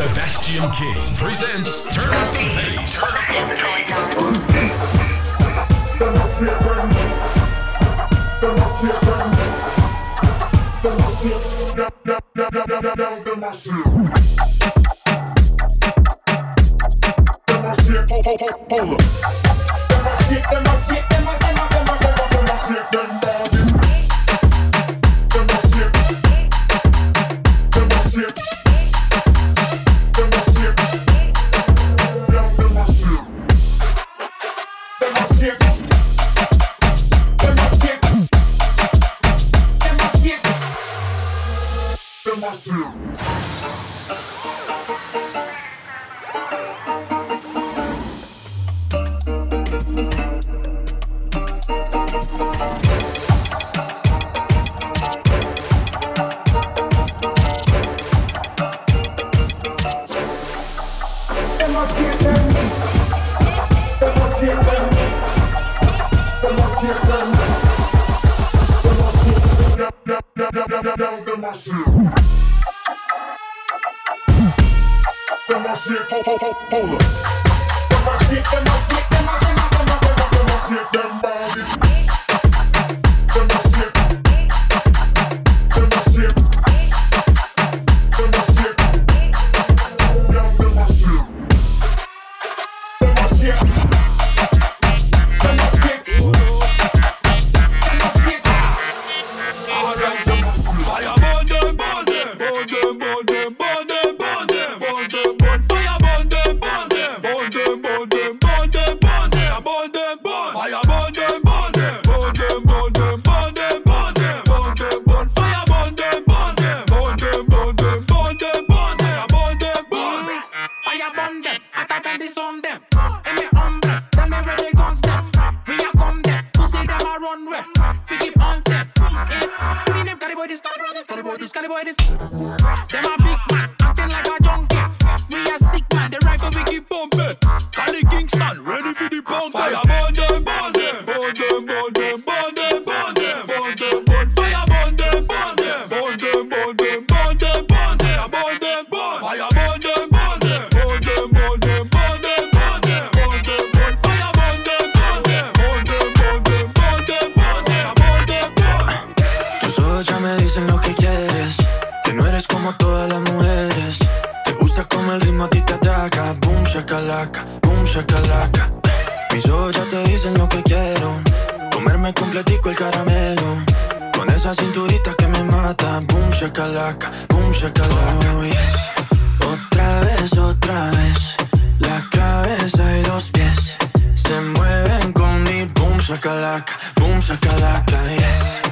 Sebastian King presents Turn Up the Bass. Turn up the bass. Yes.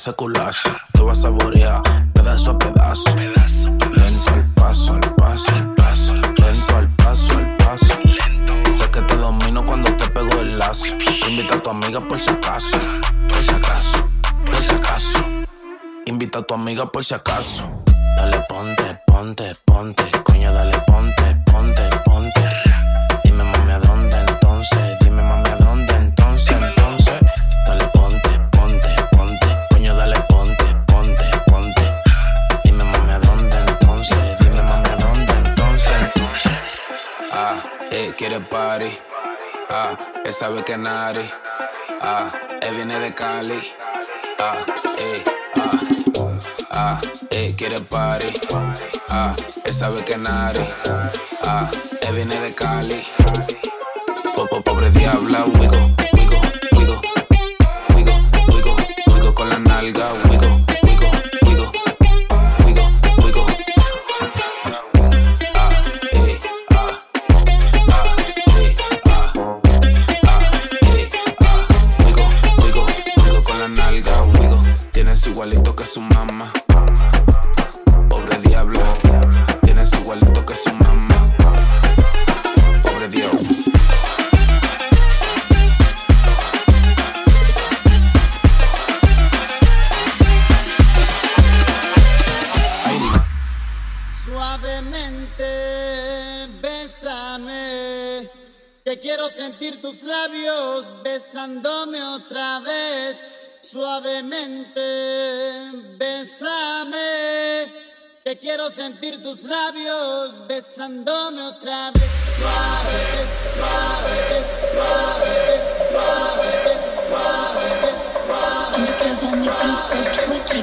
ese culazo. Te vas a saborear pedazo a pedazo. Lento al paso, al paso. paso, al paso. Lento al paso, al paso. Lento. Sé que te domino cuando te pego el lazo. invita a tu amiga por si acaso. Por si acaso. Por si acaso. Invita a tu amiga por si acaso. Dale ponte, ponte, ponte. Coño, dale ponte, ponte, ponte. Ah, él sabe que nadie. Ah, él viene de Cali. Ah, eh, ah. Ah, él eh, quiere party. Ah, él sabe que nadie. Ah, él viene de Cali. besándome otra vez, suavemente, besame. Te quiero sentir tus labios besándome otra vez, suave, suave, suave, suave, suave,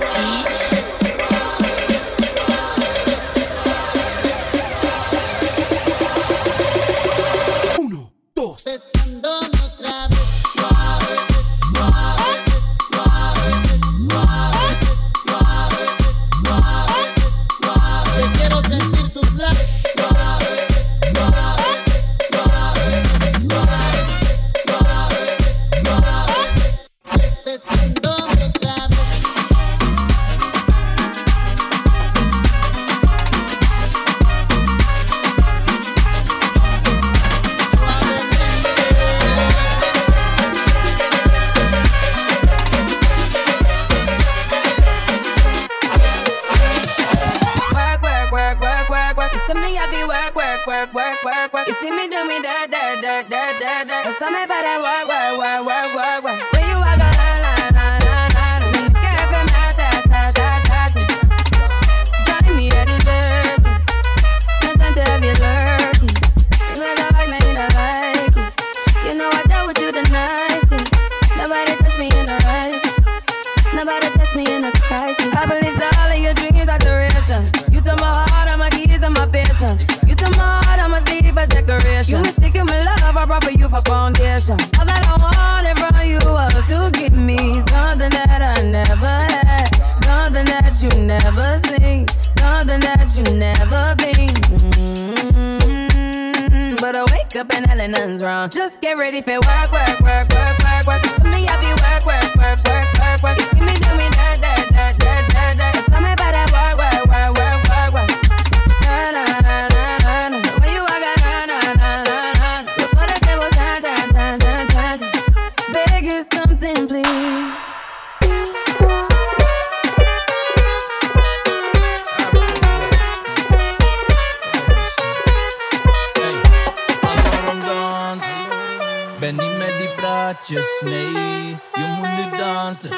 suave. the Uno, dos. Besando. Don't make crisis. I that all of your dreams are duration. You took my heart, all my keys, and my passion. You took my heart, all my sleep for decoration. You mistaken my love, I brought for you for foundation. All that I wanted from you was to give me something that I never had, something that you never seen, something that you never been. Mm-hmm. But I wake up and all nothing's wrong. Just get ready for work, work, work, work, work, work. You see me, I be work, work, work, work, work, work. You see me. Nee, je moet nu dansen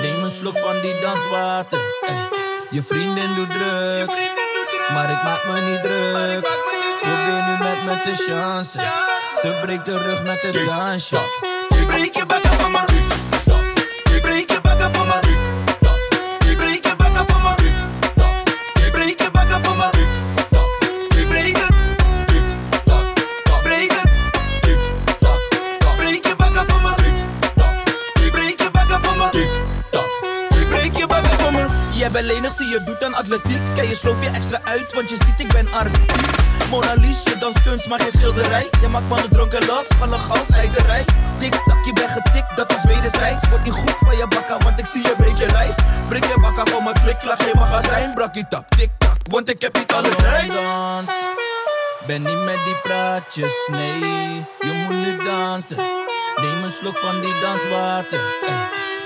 Neem een slok van die danswater eh, Je vrienden doet druk Maar ik maak me niet druk Probeer nu met me te chance Ze breekt de rug met een dansje Breek je de van ben zie je doet aan atletiek. Kijk, je sloof je extra uit, want je ziet, ik ben artiest. Mona Lisa, je danst kunst, maar geen schilderij. Je maakt mannen dronken laf, van een gasleiderij. Tik tak, je bent getikt, dat is wederzijds. Wordt niet goed van je bakka, want ik zie je breed je lijf. Breng je bakka van mijn klik, laat geen magazijn. Brak je tap, tik tak, want ik heb niet alle tijd. Dans, ben niet met die praatjes, nee. Je moet nu dansen, neem een slok van die danswater.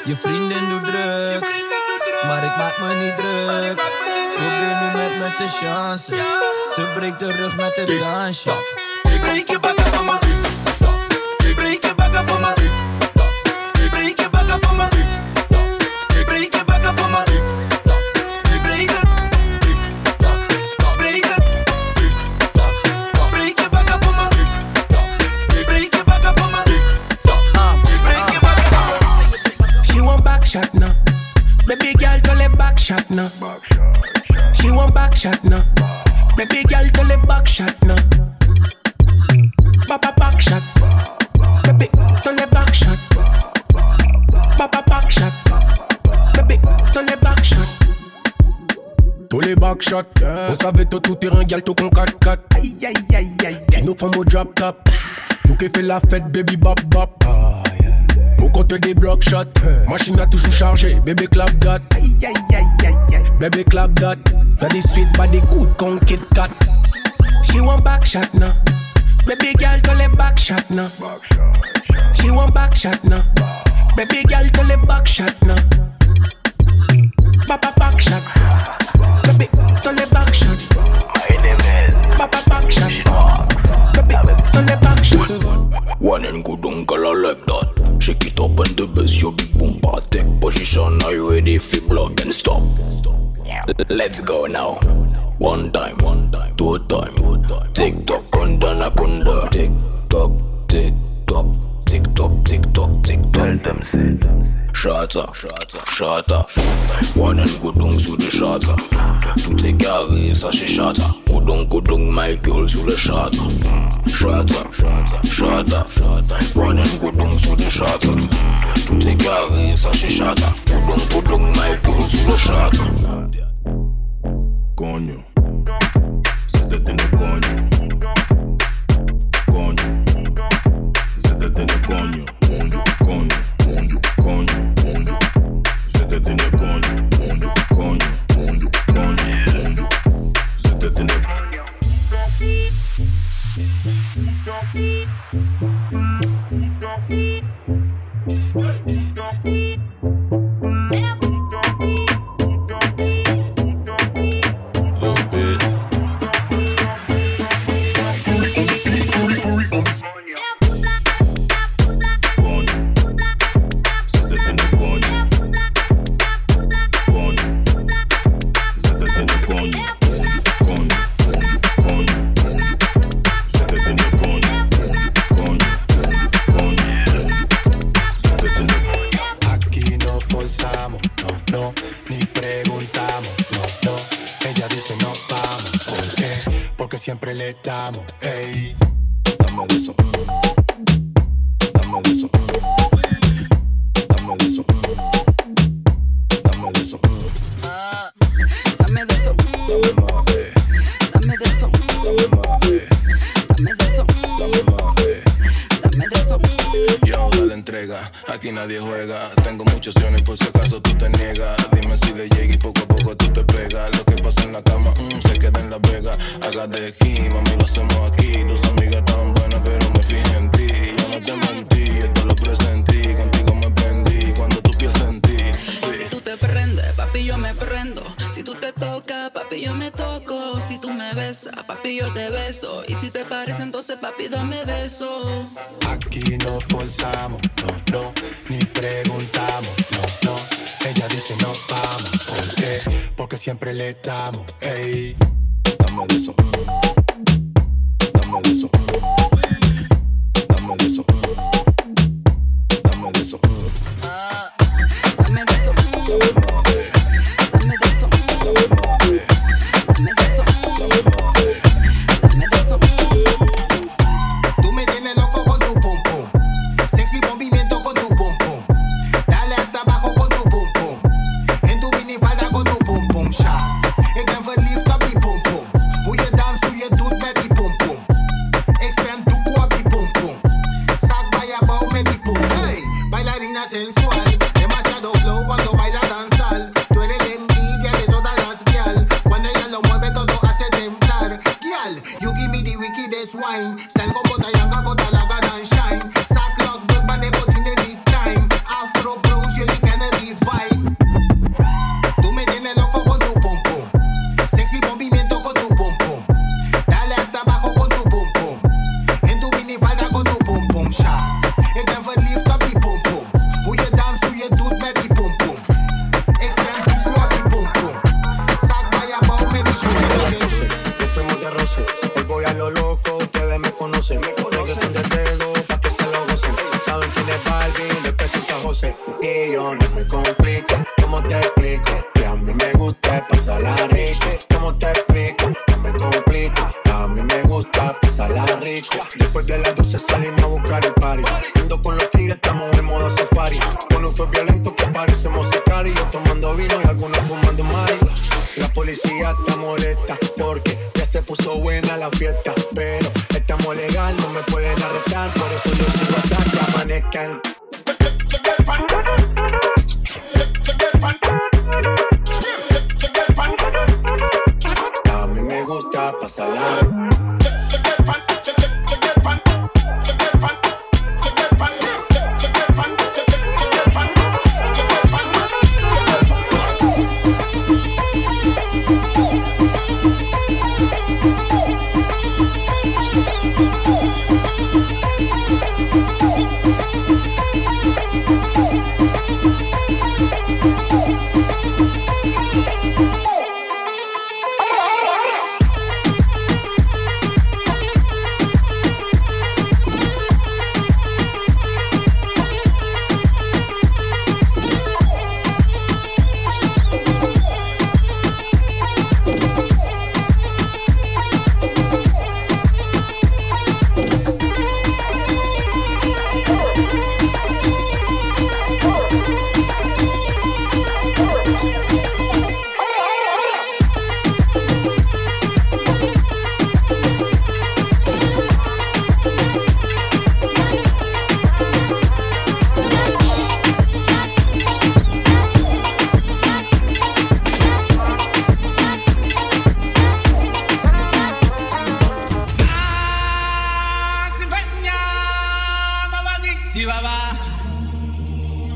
Je vrienden doet druk. Maar ik maak me niet druk. Probeer nu met met de chance. Ze breekt de rug met een dansje. Ik breek je bakken van mijn Ik breek je bakken van mijn now. She want back shot now. Baby girl tell it back shot now. Papa back shot. Baby tell it back shot. Papa back shot. Baby tell it back shot. Tous les backshots, yeah. on savait tout tout terrain, gal tout con 4-4 Aïe aïe aïe aïe C'est nos femmes au drop top Nous qui fait la fête, baby bop bop ah, yeah. Mon compte des block shots, yeah. machine a toujours chargé, bébé clap Aïe Aïe aïe aïe aïe Baby clap that. Body sweet, body good, come Kit Kat. She want back shot now. Baby girl, tell him back shot now. She want back shot now. Baby girl, tell him back shot now. Papa back shot. Baby, tell him back shot. Papa back shot. Baby, tell him back shot. One and go down, girl, I like that. Shake it up and the bass, your big boom party position. Are you ready? Fi block and stop. Let's go now. One time, one time, two time, two time. Tick tock, kunda na kunda. Tick tock, tick tock, tick tock, tick tock, tick tock. Tell them say shata, shata, shata. One and go down sous le shata. Tout est carré, ça c'est shata. Go down, go down, my girl the le shata. Shata, shata, shata. One and go down sous le shata. Tout est carré, ça c'est shata. Go down, go down, my girl the le shata. Cogno. back de aquí, mami, lo hacemos aquí. Tus amigas tan buenas, pero me fijé en ti. Yo no te mentí, esto lo presentí. Contigo me prendí cuando tú piensas en Si tú te prendes, papi, yo me prendo. Si tú te tocas, papi, yo me toco. Si tú me besas, papi, yo te beso. Y si te parece, entonces, papi, dame beso. Aquí no forzamos, no, no, ni preguntamos, no, no. Ella dice no vamos, ¿por qué? Porque siempre le damos, ey. Dame de eso. Dame de eso. Dame de eso. legal, no me pueden arrestar, por eso yo sigo hasta que amanezcan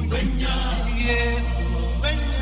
Venga, venga.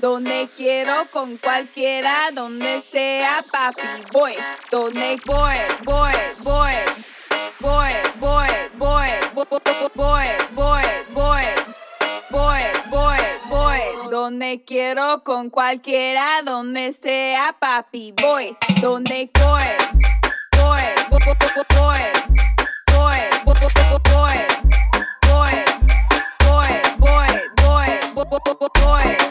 Donde quiero con cualquiera, donde sea, papi, voy. Donde voy, voy, voy. Voy, voy, voy, voy, voy, voy, voy, voy, voy, Donde quiero con cualquiera, donde sea, papi, voy. Donde voy, voy, voy, voy, voy, voy, voy, voy, voy, voy, voy.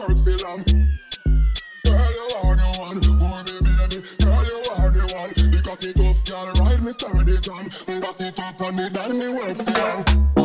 work for long. Girl, you are the one, boy, me Girl, you are the one. tough, girl, ride me John. Got it's up on me, done me work for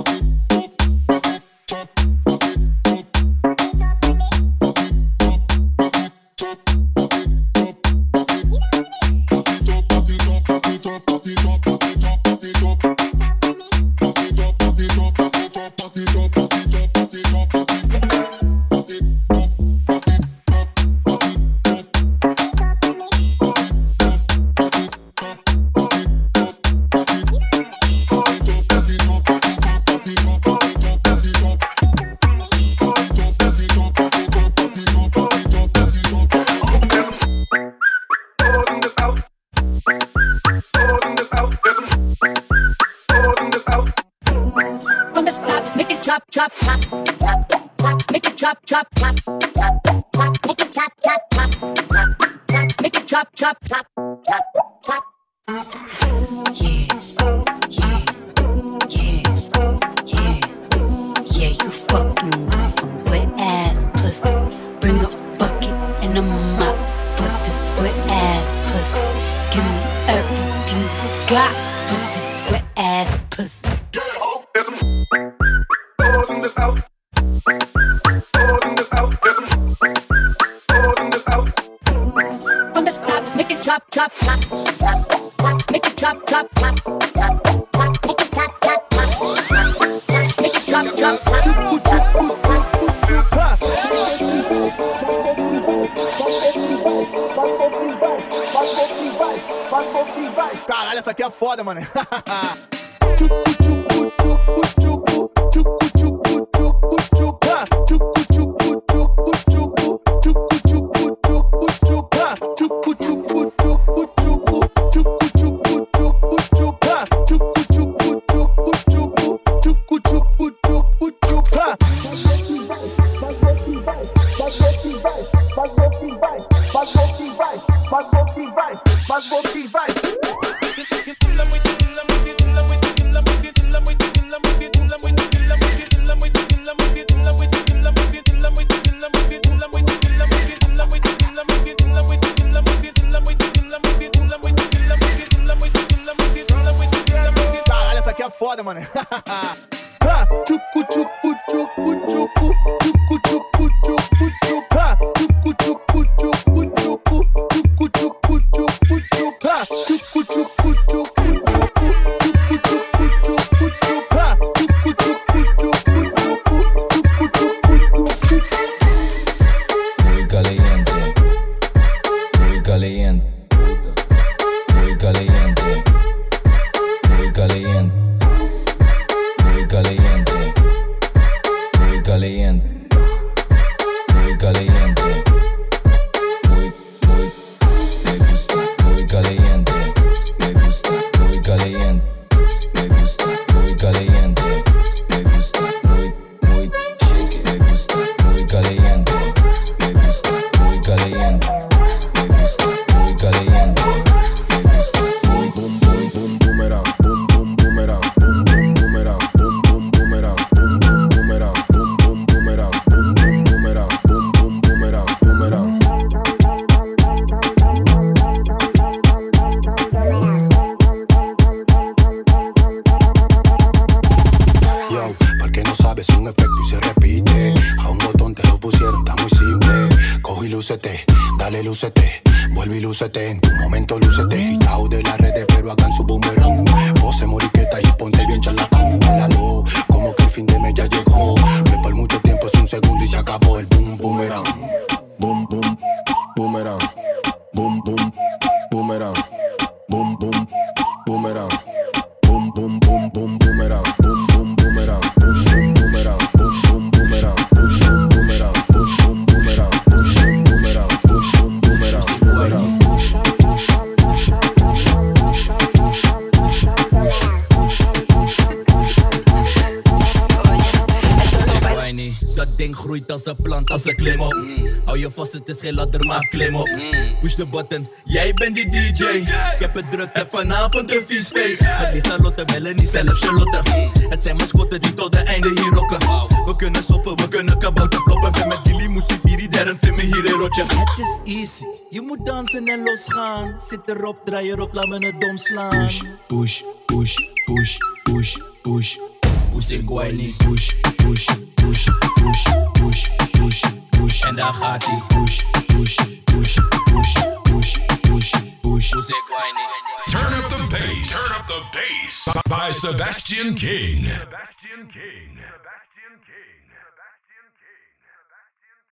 chop, chop, chop, chop, chop. Make it chop, chop, chop, chop, chop. Make it chop, chop, chop, Make it chop, chop, chop. Chupu, chupu, chupu, chupu. Caralho, essa aqui é foda, mano. Porque no sabes, un efecto y se repite. A un botón te lo pusieron, está muy simple. Coge y lúcete, dale lúcete. Vuelve y lúcete, en tu momento lúcete. Quitado de las redes, pero hagan su boomerang. Pose moriqueta y ponte bien charlatán. lado como que el fin de mes ya llegó. Me por mucho tiempo, es un segundo y se acabó el boom boomerang. Dat ding groeit als een plant, als een klim op. Hou je vast, het is geen ladder, maar klim op. Push the button, jij bent die DJ. Ik heb het druk, heb vanavond een vies feest. Het is Charlotte, niet zelf Charlotte. Het zijn mascotten die tot de einde hier rocken. We kunnen soppen, we kunnen kabouter kloppen. Ben met Gilly, Moussipiri, vind me hier een Rotje. Het is easy, je moet dansen en losgaan. Zit erop, draai erop, laat me het dom slaan. Push, push, push, push, push, push. Push, push, push. push, push, push, push. En daar gaat hij. Push, push, push, push, push, push, push. Music whining. Turn up the bass. Turn up the bass. By Sebastian King. Sebastian King.